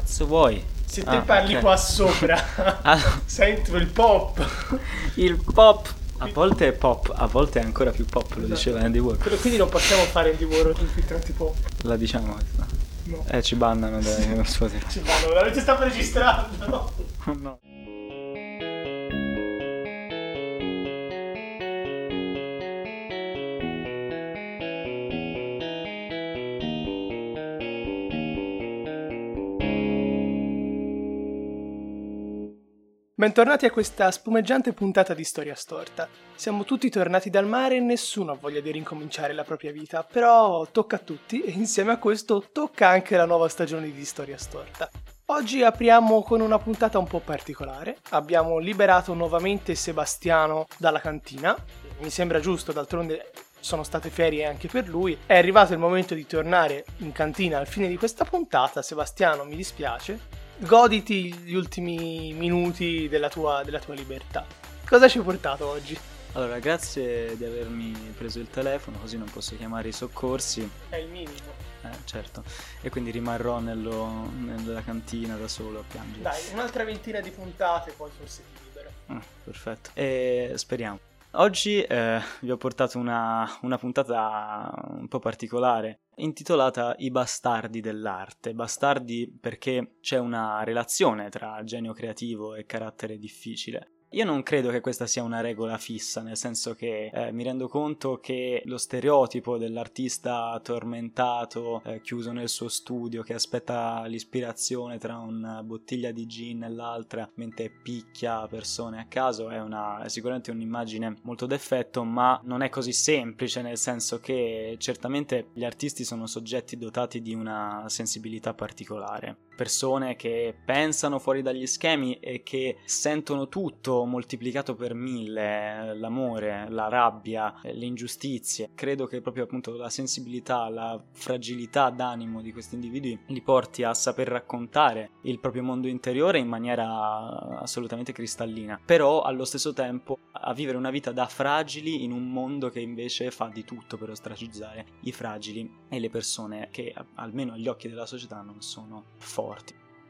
cazzo vuoi? Se te Ah, parli ok. qua sopra, Ah, sento il pop. il pop. A volte è pop, a volte è ancora più pop, lo Esatto. diceva Andy Warhol. Però quindi non possiamo fare Andy Warhol infiltrati pop. La diciamo questa. No. Eh, ci bannano dai Spotify. Ci vanno, veramente sta registrando. No. Bentornati a questa spumeggiante puntata di Storia Storta. Siamo tutti tornati dal mare e nessuno ha voglia di rincominciare la propria vita, però tocca a tutti e insieme a questo tocca anche la nuova stagione di Storia Storta. Oggi apriamo con una puntata un po' particolare. Abbiamo liberato nuovamente Sebastiano dalla cantina. Mi sembra giusto, d'altronde sono state ferie anche per lui. È arrivato il momento di tornare in cantina al fine di questa puntata. Sebastiano, mi dispiace. Goditi gli ultimi minuti della tua, della tua libertà. Cosa ci hai portato oggi? Allora, grazie di avermi preso il telefono, così non posso chiamare i soccorsi. È il minimo. Eh, certo. E quindi rimarrò nello- nella cantina da solo a piangere. Dai, un'altra ventina di puntate, poi forse ti libero. Ah, perfetto. E speriamo. Oggi eh, vi ho portato una, una puntata un po' particolare intitolata I bastardi dell'arte. Bastardi perché c'è una relazione tra genio creativo e carattere difficile. Io non credo che questa sia una regola fissa, nel senso che eh, mi rendo conto che lo stereotipo dell'artista tormentato, eh, chiuso nel suo studio, che aspetta l'ispirazione tra una bottiglia di gin e l'altra mentre picchia persone a caso, è, una, è sicuramente un'immagine molto d'effetto, ma non è così semplice, nel senso che certamente gli artisti sono soggetti dotati di una sensibilità particolare. Persone che pensano fuori dagli schemi e che sentono tutto moltiplicato per mille, l'amore, la rabbia, le ingiustizie. Credo che proprio appunto la sensibilità, la fragilità d'animo di questi individui li porti a saper raccontare il proprio mondo interiore in maniera assolutamente cristallina, però allo stesso tempo a vivere una vita da fragili in un mondo che invece fa di tutto per ostracizzare i fragili e le persone che almeno agli occhi della società non sono forti.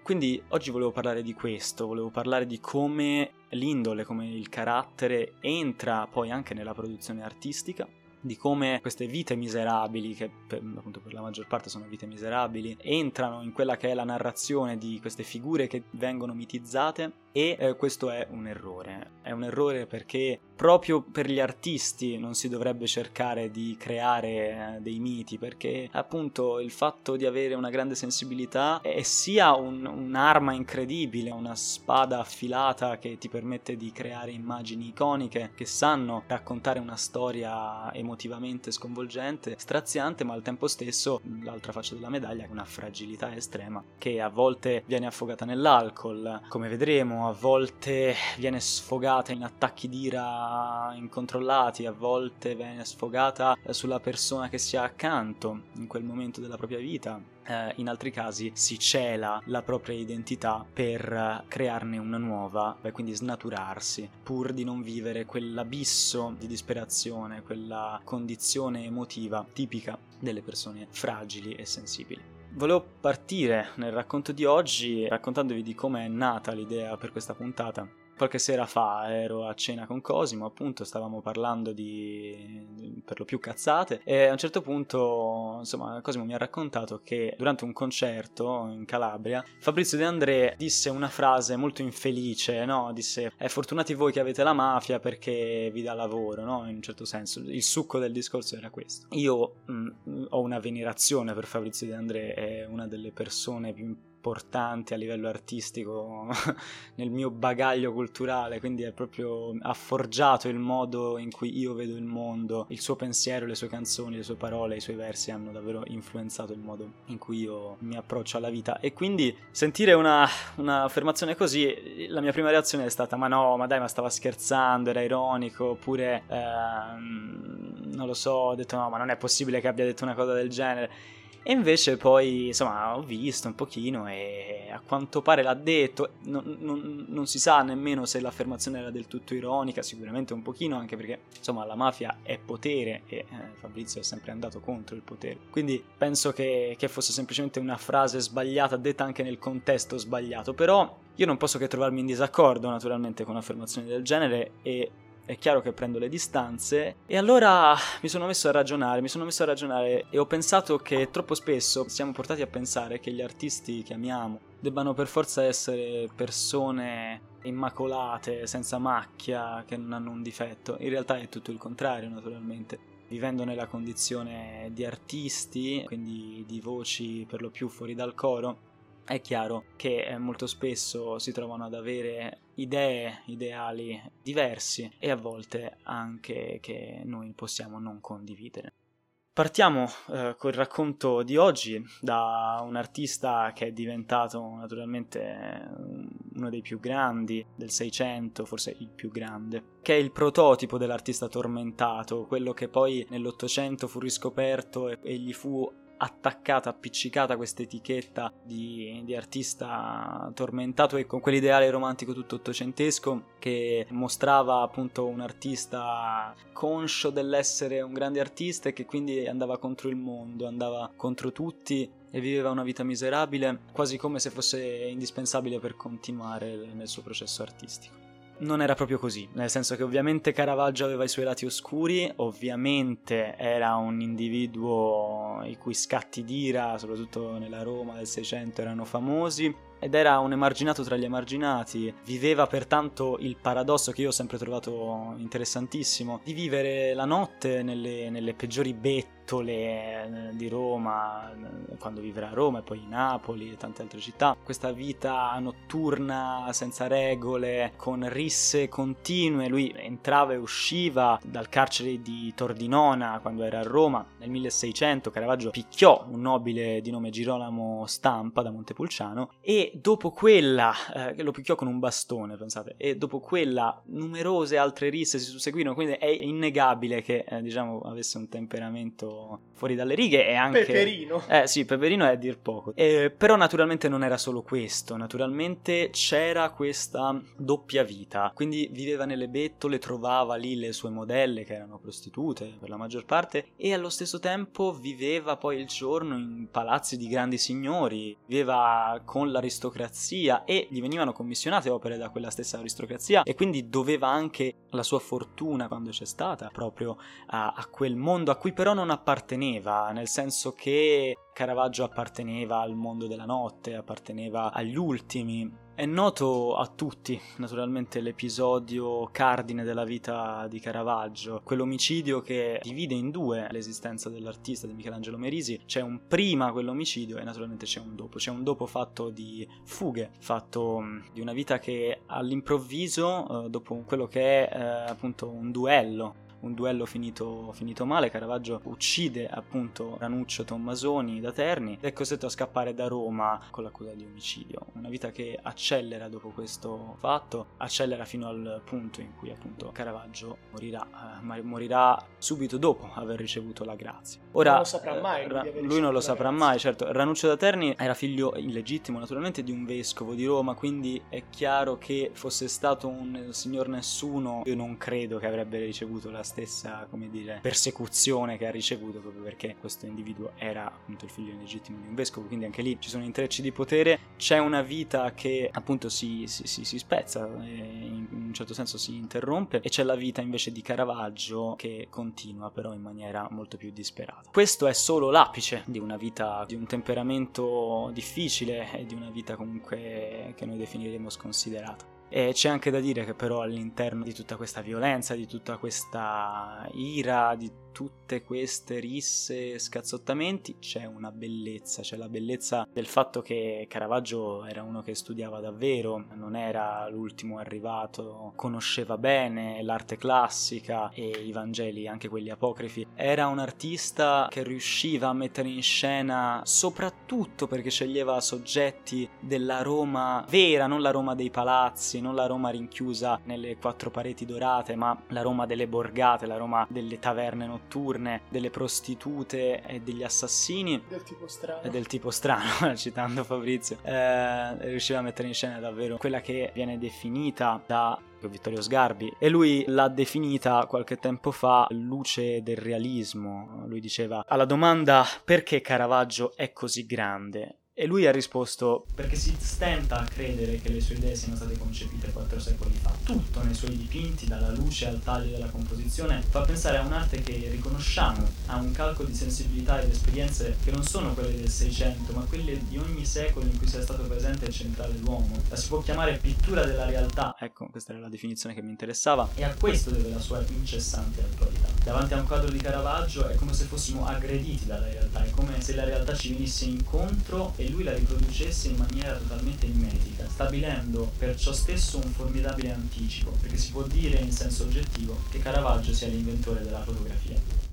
Quindi oggi volevo parlare di questo, volevo parlare di come l'indole, come il carattere entra poi anche nella produzione artistica, di come queste vite miserabili, che per, appunto per la maggior parte sono vite miserabili, entrano in quella che è la narrazione di queste figure che vengono mitizzate e eh, questo è un errore. È un errore perché proprio per gli artisti non si dovrebbe cercare di creare eh, dei miti, perché appunto il fatto di avere una grande sensibilità è sia un, un'arma incredibile, una spada affilata che ti permette di creare immagini iconiche che sanno raccontare una storia emotivamente sconvolgente, straziante, ma al tempo stesso l'altra faccia della medaglia è una fragilità estrema che a volte viene affogata nell'alcol, come vedremo, a volte viene sfogata in attacchi d'ira incontrollati, a volte viene sfogata eh, sulla persona che si ha accanto in quel momento della propria vita. Eh, in altri casi si cela la propria identità per eh, crearne una nuova e quindi snaturarsi, pur di non vivere quell'abisso di disperazione, quella condizione emotiva tipica delle persone fragili e sensibili. Volevo partire nel racconto di oggi raccontandovi di come è nata l'idea per questa puntata. Qualche sera fa ero a cena con Cosimo, appunto, stavamo parlando di, per lo più cazzate e a un certo punto, insomma, Cosimo mi ha raccontato che durante un concerto in Calabria Fabrizio De André disse una frase molto infelice, no? Disse "È fortunati voi che avete la mafia perché vi dà lavoro", no? In un certo senso, il succo del discorso era questo. Io mh, ho una venerazione per Fabrizio De André, è una delle persone più importanti a livello artistico nel mio bagaglio culturale, quindi è proprio ha forgiato il modo in cui io vedo il mondo, il suo pensiero, le sue canzoni, le sue parole, i suoi versi hanno davvero influenzato il modo in cui io mi approccio alla vita e quindi sentire una, affermazione così, la mia prima reazione è stata ma no, ma dai, ma stava scherzando, era ironico, oppure ehm, non lo so, ho detto no, ma non è possibile che abbia detto una cosa del genere. E invece poi, insomma, ho visto un pochino e a quanto pare l'ha detto, non, non, non, si sa nemmeno se l'affermazione era del tutto ironica, sicuramente un pochino, anche perché insomma la mafia è potere e eh, Fabrizio è sempre andato contro il potere. Quindi penso che, che fosse semplicemente una frase sbagliata, detta anche nel contesto sbagliato, però io non posso che trovarmi in disaccordo naturalmente con affermazioni del genere e è chiaro che prendo le distanze e allora mi sono messo a ragionare, mi sono messo a ragionare e ho pensato che troppo spesso siamo portati a pensare che gli artisti che amiamo debbano per forza essere persone immacolate, senza macchia, che non hanno un difetto. In realtà è tutto il contrario, naturalmente. Vivendo nella condizione di artisti, quindi di voci per lo più fuori dal coro, è chiaro che eh, molto spesso si trovano ad avere idee, ideali diversi e a volte anche che noi possiamo non condividere. Partiamo eh, col racconto di oggi da un artista che è diventato naturalmente uno dei più grandi del Seicento, forse il più grande, che è il prototipo dell'artista tormentato, quello che poi nell'Ottocento fu riscoperto e, e gli fu attaccata, appiccicata questa etichetta di, di, artista tormentato e con quell'ideale romantico tutto ottocentesco che mostrava appunto un artista conscio dell'essere un grande artista e che quindi andava contro il mondo, andava contro tutti e viveva una vita miserabile, quasi come se fosse indispensabile per continuare nel suo processo artistico non era proprio così, nel senso che ovviamente Caravaggio aveva i suoi lati oscuri, ovviamente era un individuo i cui scatti d'ira, soprattutto nella Roma del Seicento, erano famosi, ed era un emarginato tra gli emarginati, viveva pertanto il paradosso che io ho sempre trovato interessantissimo, di vivere la notte nelle, nelle peggiori bette eh, di Roma, eh, quando vivrà a Roma e poi Napoli e tante altre città. Questa vita notturna senza regole, con risse continue. Lui entrava e usciva dal carcere di Tordinona quando era a Roma. Nel 1600 Caravaggio picchiò un nobile di nome Girolamo Stampa da Montepulciano e dopo quella, eh, lo picchiò con un bastone, pensate, e dopo quella numerose altre risse si susseguirono, quindi è innegabile che eh, diciamo avesse un temperamento fuori dalle righe e anche... Peperino. Eh sì, Peperino è a dir poco. Eh, però naturalmente non era solo questo, naturalmente c'era questa doppia vita, quindi viveva nelle bettole, trovava lì le sue modelle che erano prostitute per la maggior parte e allo stesso tempo viveva poi il giorno in palazzi di grandi signori, viveva con l'aristocrazia e gli venivano commissionate opere da quella stessa aristocrazia e quindi doveva anche la sua fortuna quando c'è stata proprio a, a quel mondo a cui però non apparteneva, nel senso che Caravaggio apparteneva al mondo della notte, apparteneva agli ultimi. È noto a tutti, naturalmente, l'episodio cardine della vita di Caravaggio, quell'omicidio che divide in due l'esistenza dell'artista di Michelangelo Merisi. C'è un prima quell'omicidio e naturalmente c'è un dopo. C'è un dopo fatto di fughe, fatto mm, di una vita che all'improvviso, eh, dopo quello che è eh, appunto un duello un duello finito, finito, male, Caravaggio uccide appunto Ranuccio Tommasoni da Terni ed è costretto a scappare da Roma con l'accusa di omicidio. Una vita che accelera dopo questo fatto, accelera fino al punto in cui appunto Caravaggio morirà, eh, ma morirà subito dopo aver ricevuto la grazia. Ora, non lo saprà mai. Ra- lui non lo saprà mai, certo. Ranuccio da Terni era figlio illegittimo naturalmente di un vescovo di Roma, quindi è chiaro che fosse stato un signor nessuno, io non credo che avrebbe ricevuto la stessa, come dire, persecuzione che ha ricevuto proprio perché questo individuo era appunto il figlio illegittimo di un vescovo, quindi anche lì ci sono intrecci di potere, c'è una vita che appunto si, si, si, si spezza, in un certo senso si interrompe e c'è la vita invece di Caravaggio che continua però in maniera molto più disperata. Questo è solo l'apice di una vita, di un temperamento difficile e di una vita comunque che noi definiremo sconsiderata. E c'è anche da dire che però all'interno di tutta questa violenza, di tutta questa ira, di tutte queste risse e scazzottamenti c'è una bellezza, c'è la bellezza del fatto che Caravaggio era uno che studiava davvero, non era l'ultimo arrivato, conosceva bene l'arte classica e i Vangeli, anche quelli apocrifi, era un artista che riusciva a mettere in scena soprattutto perché sceglieva soggetti della Roma vera, non la Roma dei palazzi, non la Roma rinchiusa nelle quattro pareti dorate, ma la Roma delle borgate, la Roma delle taverne notturne notturne, delle prostitute e degli assassini. Del tipo strano. Del tipo strano, citando Fabrizio. Eh, riusciva a mettere in scena davvero quella che viene definita da Vittorio Sgarbi e lui l'ha definita qualche tempo fa luce del realismo. Lui diceva alla domanda perché Caravaggio è così grande e lui ha risposto perché si stenta a credere che le sue idee siano state concepite quattro secoli fa. Tutto nei suoi dipinti, dalla luce al taglio della composizione, fa pensare a un'arte che riconosciamo, a un calco di sensibilità ed esperienze che non sono quelle del Seicento, ma quelle di ogni secolo in cui sia stato presente e centrale l'uomo. La si può chiamare pittura della realtà, ecco, questa era la definizione che mi interessava, e a questo deve la sua incessante attualità. Davanti a un quadro di Caravaggio è come se fossimo aggrediti dalla realtà, è come se la realtà ci venisse incontro e lui la riproducesse in maniera totalmente mimetica, stabilendo per ciò stesso un formidabile anticipo, perché si può dire in senso oggettivo che Caravaggio sia l'inventore della fotografia.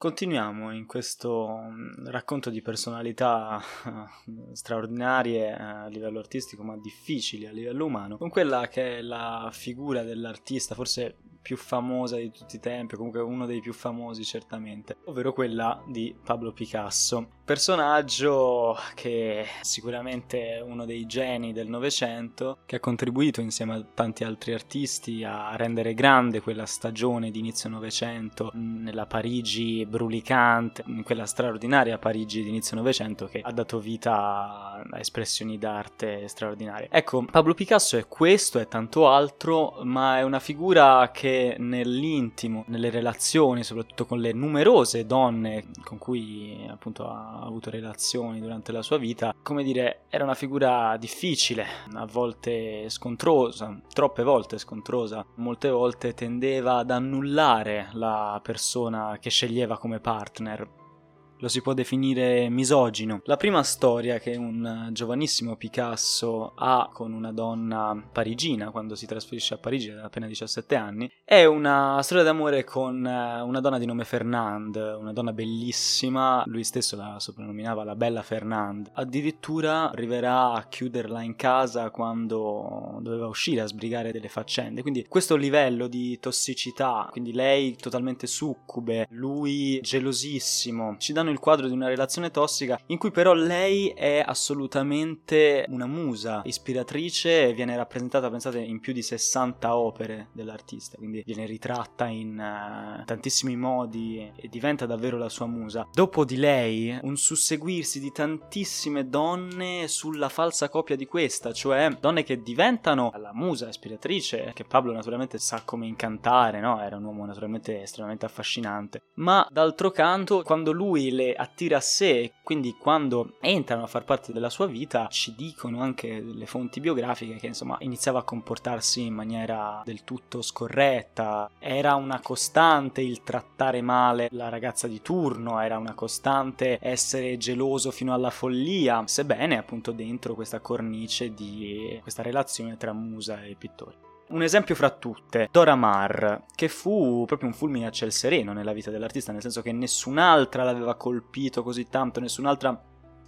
Continuiamo in questo mm, racconto di personalità straordinarie eh, a livello artistico ma difficili a livello umano, con quella che è la figura dell'artista, forse più famosa di tutti i tempi, comunque uno dei più famosi certamente, ovvero quella di Pablo Picasso. Personaggio che sicuramente è uno dei geni del Novecento, che ha contribuito insieme a tanti altri artisti a rendere grande quella stagione di inizio Novecento nella Parigi brulicante, in quella straordinaria Parigi di inizio Novecento che ha dato vita a espressioni d'arte straordinarie. Ecco, Pablo Picasso è questo, è tanto altro, ma è una figura che nell'intimo, nelle relazioni, soprattutto con le numerose donne con cui appunto ha avuto relazioni durante la sua vita, come dire, era una figura difficile, a volte scontrosa, troppe volte scontrosa, molte volte tendeva ad annullare la persona che sceglieva come partner lo si può definire misogino. La prima storia che un giovanissimo Picasso ha con una donna parigina quando si trasferisce a Parigi da appena 17 anni è una storia d'amore con eh, una donna di nome Fernand, una donna bellissima, lui stesso la soprannominava la bella Fernand. Addirittura arriverà a chiuderla in casa quando doveva uscire a sbrigare delle faccende. Quindi questo livello di tossicità, quindi lei totalmente succube, lui gelosissimo, ci danno il quadro di una relazione tossica in cui però lei è assolutamente una musa ispiratrice viene rappresentata, pensate, in più di 60 opere dell'artista, quindi viene ritratta in uh, tantissimi modi e diventa davvero la sua musa. Dopo di lei un susseguirsi di tantissime donne sulla falsa copia di questa, cioè donne che diventano la musa ispiratrice, che Pablo naturalmente sa come incantare, no? Era un uomo naturalmente estremamente affascinante, ma d'altro canto quando lui le attira a sé, quindi quando entrano a far parte della sua vita ci dicono anche le fonti biografiche che insomma iniziava a comportarsi in maniera del tutto scorretta, era una costante il trattare male la ragazza di turno, era una costante essere geloso fino alla follia, sebbene appunto dentro questa cornice di questa relazione tra musa e pittore. Un esempio fra tutte, Dora Maar, che fu proprio un fulmine a ciel sereno nella vita dell'artista, nel senso che nessun'altra l'aveva colpito così tanto, nessun'altra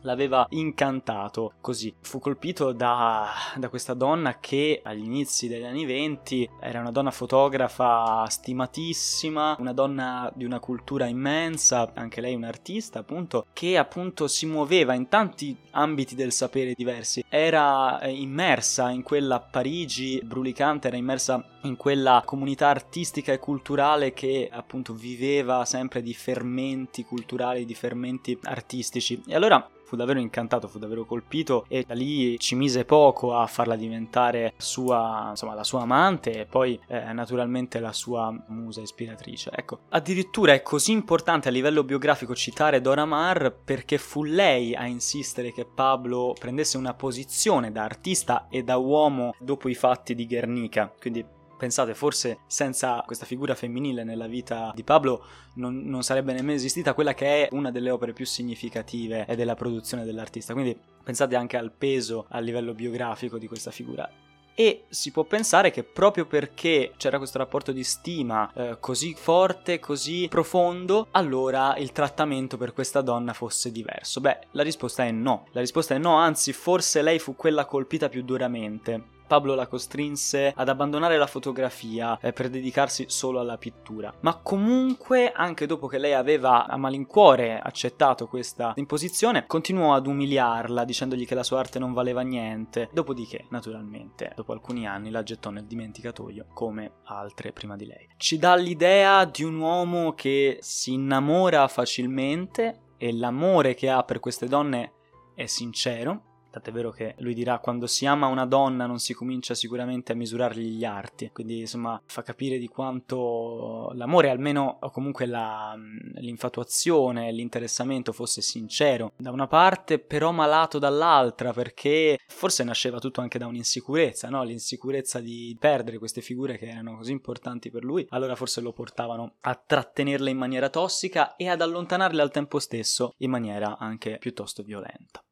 l'aveva incantato così. Fu colpito da, da, questa donna che agli inizi degli anni venti era una donna fotografa stimatissima, una donna di una cultura immensa, anche lei un artista appunto, che appunto si muoveva in tanti ambiti del sapere diversi. Era eh, immersa in quella Parigi brulicante, era immersa in quella comunità artistica e culturale che appunto viveva sempre di fermenti culturali, di fermenti artistici. E allora fu davvero incantato, fu davvero colpito e da lì ci mise poco a farla diventare sua, insomma, la sua amante e poi eh, naturalmente la sua musa ispiratrice. Ecco, addirittura è così importante a livello biografico citare Dora Maar perché fu lei a insistere che Pablo prendesse una posizione da artista e da uomo dopo i fatti di Guernica, quindi Pensate, forse senza questa figura femminile nella vita di Pablo non, non sarebbe nemmeno esistita quella che è una delle opere più significative della produzione dell'artista. Quindi pensate anche al peso a livello biografico di questa figura e si può pensare che proprio perché c'era questo rapporto di stima eh, così forte, così profondo, allora il trattamento per questa donna fosse diverso. Beh, la risposta è no. La risposta è no, anzi forse lei fu quella colpita più duramente Pablo la costrinse ad abbandonare la fotografia eh, per dedicarsi solo alla pittura. Ma comunque, anche dopo che lei aveva a malincuore accettato questa imposizione, continuò ad umiliarla dicendogli che la sua arte non valeva niente. Dopodiché, naturalmente, dopo alcuni anni la gettò nel dimenticatoio come altre prima di lei. Ci dà l'idea di un uomo che si innamora facilmente e l'amore che ha per queste donne è sincero Tant'è vero che lui dirà quando si ama una donna non si comincia sicuramente a misurargli gli arti, quindi insomma fa capire di quanto l'amore, almeno o comunque la, l'infatuazione, l'interessamento fosse sincero da una parte, però malato dall'altra, perché forse nasceva tutto anche da un'insicurezza, no? l'insicurezza di perdere queste figure che erano così importanti per lui, allora forse lo portavano a trattenerle in maniera tossica e ad allontanarle al tempo stesso in maniera anche piuttosto violenta.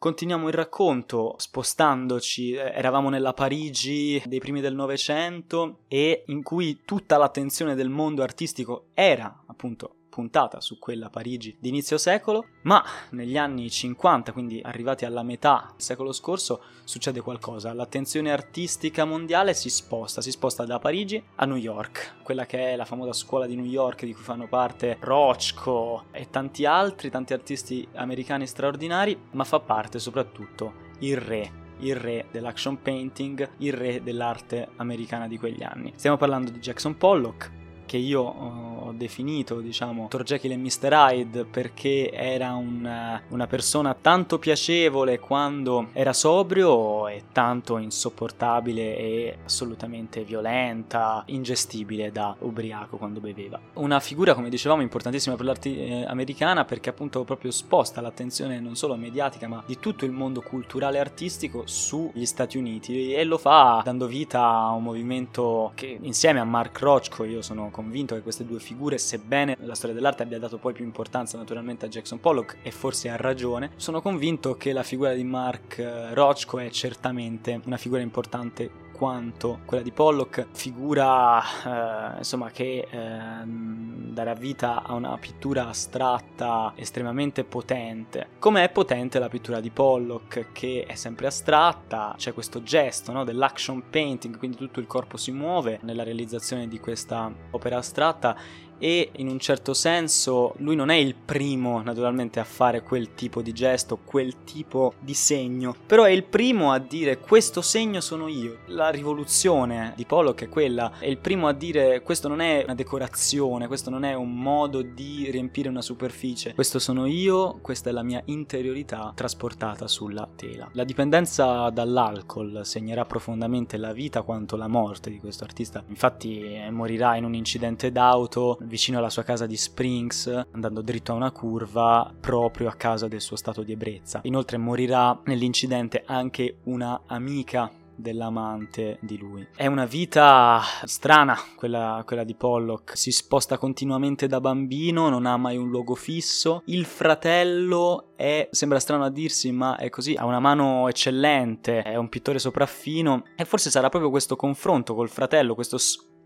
Continuiamo il racconto spostandoci, eh, eravamo nella Parigi dei primi del Novecento e in cui tutta l'attenzione del mondo artistico era appunto puntata su quella Parigi di inizio secolo, ma negli anni 50, quindi arrivati alla metà del secolo scorso, succede qualcosa. L'attenzione artistica mondiale si sposta, si sposta da Parigi a New York, quella che è la famosa scuola di New York di cui fanno parte Rochko e tanti altri, tanti artisti americani straordinari, ma fa parte soprattutto il re il re dell'action painting, il re dell'arte americana di quegli anni. Stiamo parlando di Jackson Pollock, che io ho definito, diciamo, Dr. Jekyll e Mr. Hyde perché era un, una persona tanto piacevole quando era sobrio e tanto insopportabile e assolutamente violenta, ingestibile da ubriaco quando beveva. Una figura, come dicevamo, importantissima per l'arte eh, americana perché appunto proprio sposta l'attenzione non solo mediatica ma di tutto il mondo culturale e artistico sugli Stati Uniti e lo fa dando vita a un movimento che insieme a Mark Rochko io sono convinto che queste due figure, sebbene la storia dell'arte abbia dato poi più importanza naturalmente a Jackson Pollock, e forse ha ragione, sono convinto che la figura di Mark eh, Rochko è certamente una figura importante quanto quella di Pollock, figura eh, insomma che eh, darà vita a una pittura astratta estremamente potente. Come è potente la pittura di Pollock, che è sempre astratta, c'è questo gesto no, dell'action painting, quindi tutto il corpo si muove nella realizzazione di questa opera astratta e in un certo senso lui non è il primo naturalmente a fare quel tipo di gesto, quel tipo di segno, però è il primo a dire questo segno sono io. La rivoluzione di Pollock è quella, è il primo a dire questo non è una decorazione, questo non è un modo di riempire una superficie, questo sono io, questa è la mia interiorità trasportata sulla tela. La dipendenza dall'alcol segnerà profondamente la vita quanto la morte di questo artista, infatti eh, morirà in un incidente d'auto vicino alla sua casa di Springs, andando dritto a una curva proprio a causa del suo stato di ebbrezza. Inoltre morirà nell'incidente anche una amica dell'amante di lui. È una vita strana quella, quella, di Pollock, si sposta continuamente da bambino, non ha mai un luogo fisso. Il fratello è, sembra strano a dirsi, ma è così, ha una mano eccellente, è un pittore sopraffino e forse sarà proprio questo confronto col fratello, questo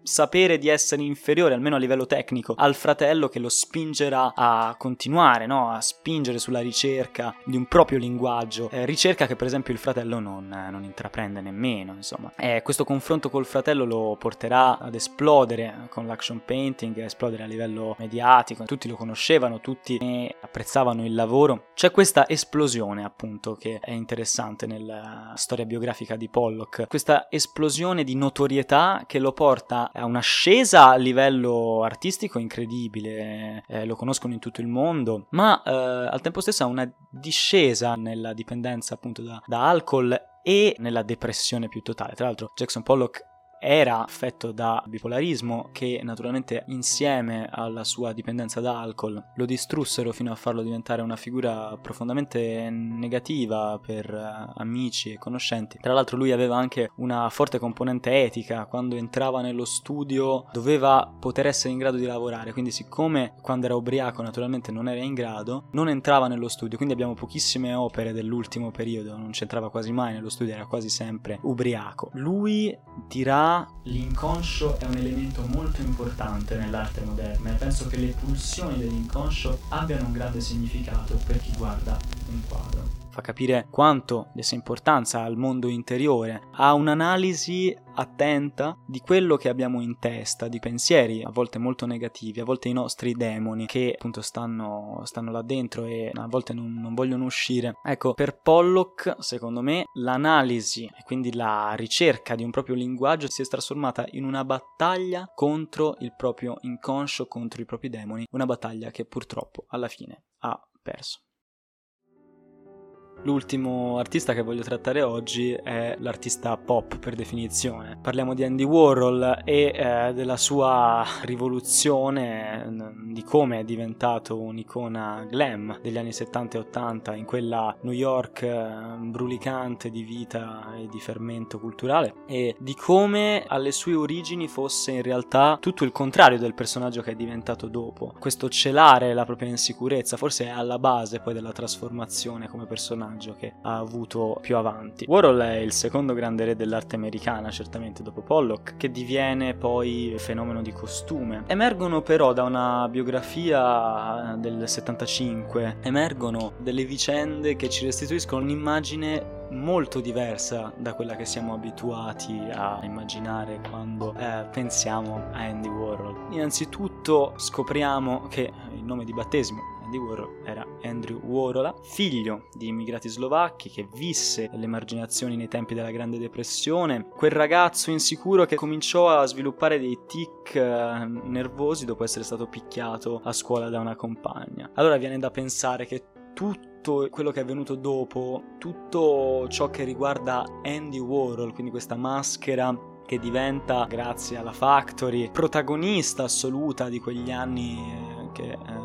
sapere di essere inferiore, almeno a livello tecnico, al fratello che lo spingerà a continuare, no? a spingere sulla ricerca di un proprio linguaggio, eh, ricerca che per esempio il fratello non, eh, non intraprende nemmeno, insomma. Eh, questo confronto col fratello lo porterà ad esplodere con l'action painting, a esplodere a livello mediatico, tutti lo conoscevano, tutti ne apprezzavano il lavoro. C'è questa esplosione appunto che è interessante nella storia biografica di Pollock, questa esplosione di notorietà che lo porta ha un'ascesa a livello artistico incredibile, eh, lo conoscono in tutto il mondo, ma eh, al tempo stesso ha una discesa nella dipendenza appunto da, da alcol e nella depressione più totale. Tra l'altro Jackson Pollock era affetto da bipolarismo che naturalmente insieme alla sua dipendenza da alcol lo distrussero fino a farlo diventare una figura profondamente negativa per uh, amici e conoscenti. Tra l'altro lui aveva anche una forte componente etica, quando entrava nello studio doveva poter essere in grado di lavorare, quindi siccome quando era ubriaco naturalmente non era in grado, non entrava nello studio, quindi abbiamo pochissime opere dell'ultimo periodo, non c'entrava quasi mai nello studio, era quasi sempre ubriaco. Lui dirà l'inconscio è un elemento molto importante nell'arte moderna e penso che le pulsioni dell'inconscio abbiano un grande significato per chi guarda un quadro. Fa capire quanto desse importanza al mondo interiore, a un'analisi attenta di quello che abbiamo in testa, di pensieri a volte molto negativi, a volte i nostri demoni che appunto stanno, stanno là dentro e a volte non, non vogliono uscire. Ecco, per Pollock, secondo me, l'analisi e quindi la ricerca di un proprio linguaggio si è trasformata in una battaglia contro il proprio inconscio, contro i propri demoni, una battaglia che purtroppo alla fine ha perso. L'ultimo artista che voglio trattare oggi è l'artista pop per definizione. Parliamo di Andy Warhol e eh, della sua rivoluzione, di come è diventato un'icona glam degli anni 70 e 80 in quella New York eh, brulicante di vita e di fermento culturale e di come alle sue origini fosse in realtà tutto il contrario del personaggio che è diventato dopo. Questo celare la propria insicurezza forse è alla base poi della trasformazione come personaggio personaggio che ha avuto più avanti. Warhol è il secondo grande re dell'arte americana, certamente dopo Pollock, che diviene poi fenomeno di costume. Emergono però da una biografia del 75, emergono delle vicende che ci restituiscono un'immagine molto diversa da quella che siamo abituati a immaginare quando eh, pensiamo a Andy Warhol. Innanzitutto scopriamo che il nome di battesimo Andy Warhol era Andrew Warhol, figlio di immigrati slovacchi che visse l'emarginazione nei tempi della Grande Depressione, quel ragazzo insicuro che cominciò a sviluppare dei tic eh, nervosi dopo essere stato picchiato a scuola da una compagna. Allora viene da pensare che tutto quello che è avvenuto dopo, tutto ciò che riguarda Andy Warhol, quindi questa maschera che diventa, grazie alla Factory, protagonista assoluta di quegli anni eh, che eh,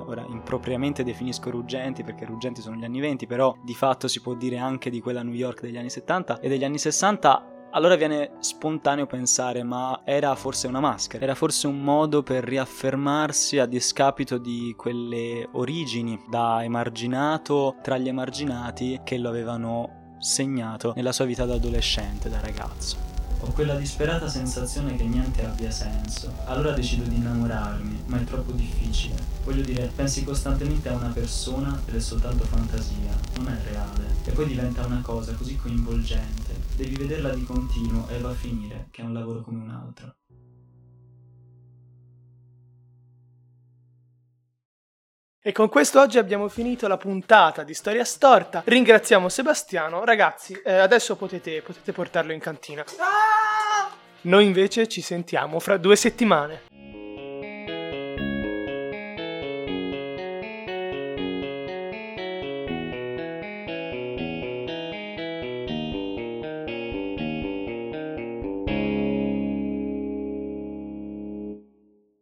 ora impropriamente definisco ruggenti perché ruggenti sono gli anni 20, però di fatto si può dire anche di quella New York degli anni 70 e degli anni 60 allora viene spontaneo pensare, ma era forse una maschera, era forse un modo per riaffermarsi a discapito di quelle origini da emarginato tra gli emarginati che lo avevano segnato nella sua vita da adolescente, da ragazzo. Ho quella disperata sensazione che niente abbia senso. Allora decido di innamorarmi, ma è troppo difficile. Voglio dire, pensi costantemente a una persona ed è soltanto fantasia, non è reale. E poi diventa una cosa così coinvolgente. Devi vederla di continuo e va a finire che è un lavoro come un altro. E con questo oggi abbiamo finito la puntata di Storia Storta. Ringraziamo Sebastiano. Ragazzi, eh, adesso potete, potete portarlo in cantina. Ah! Noi invece ci sentiamo fra due settimane.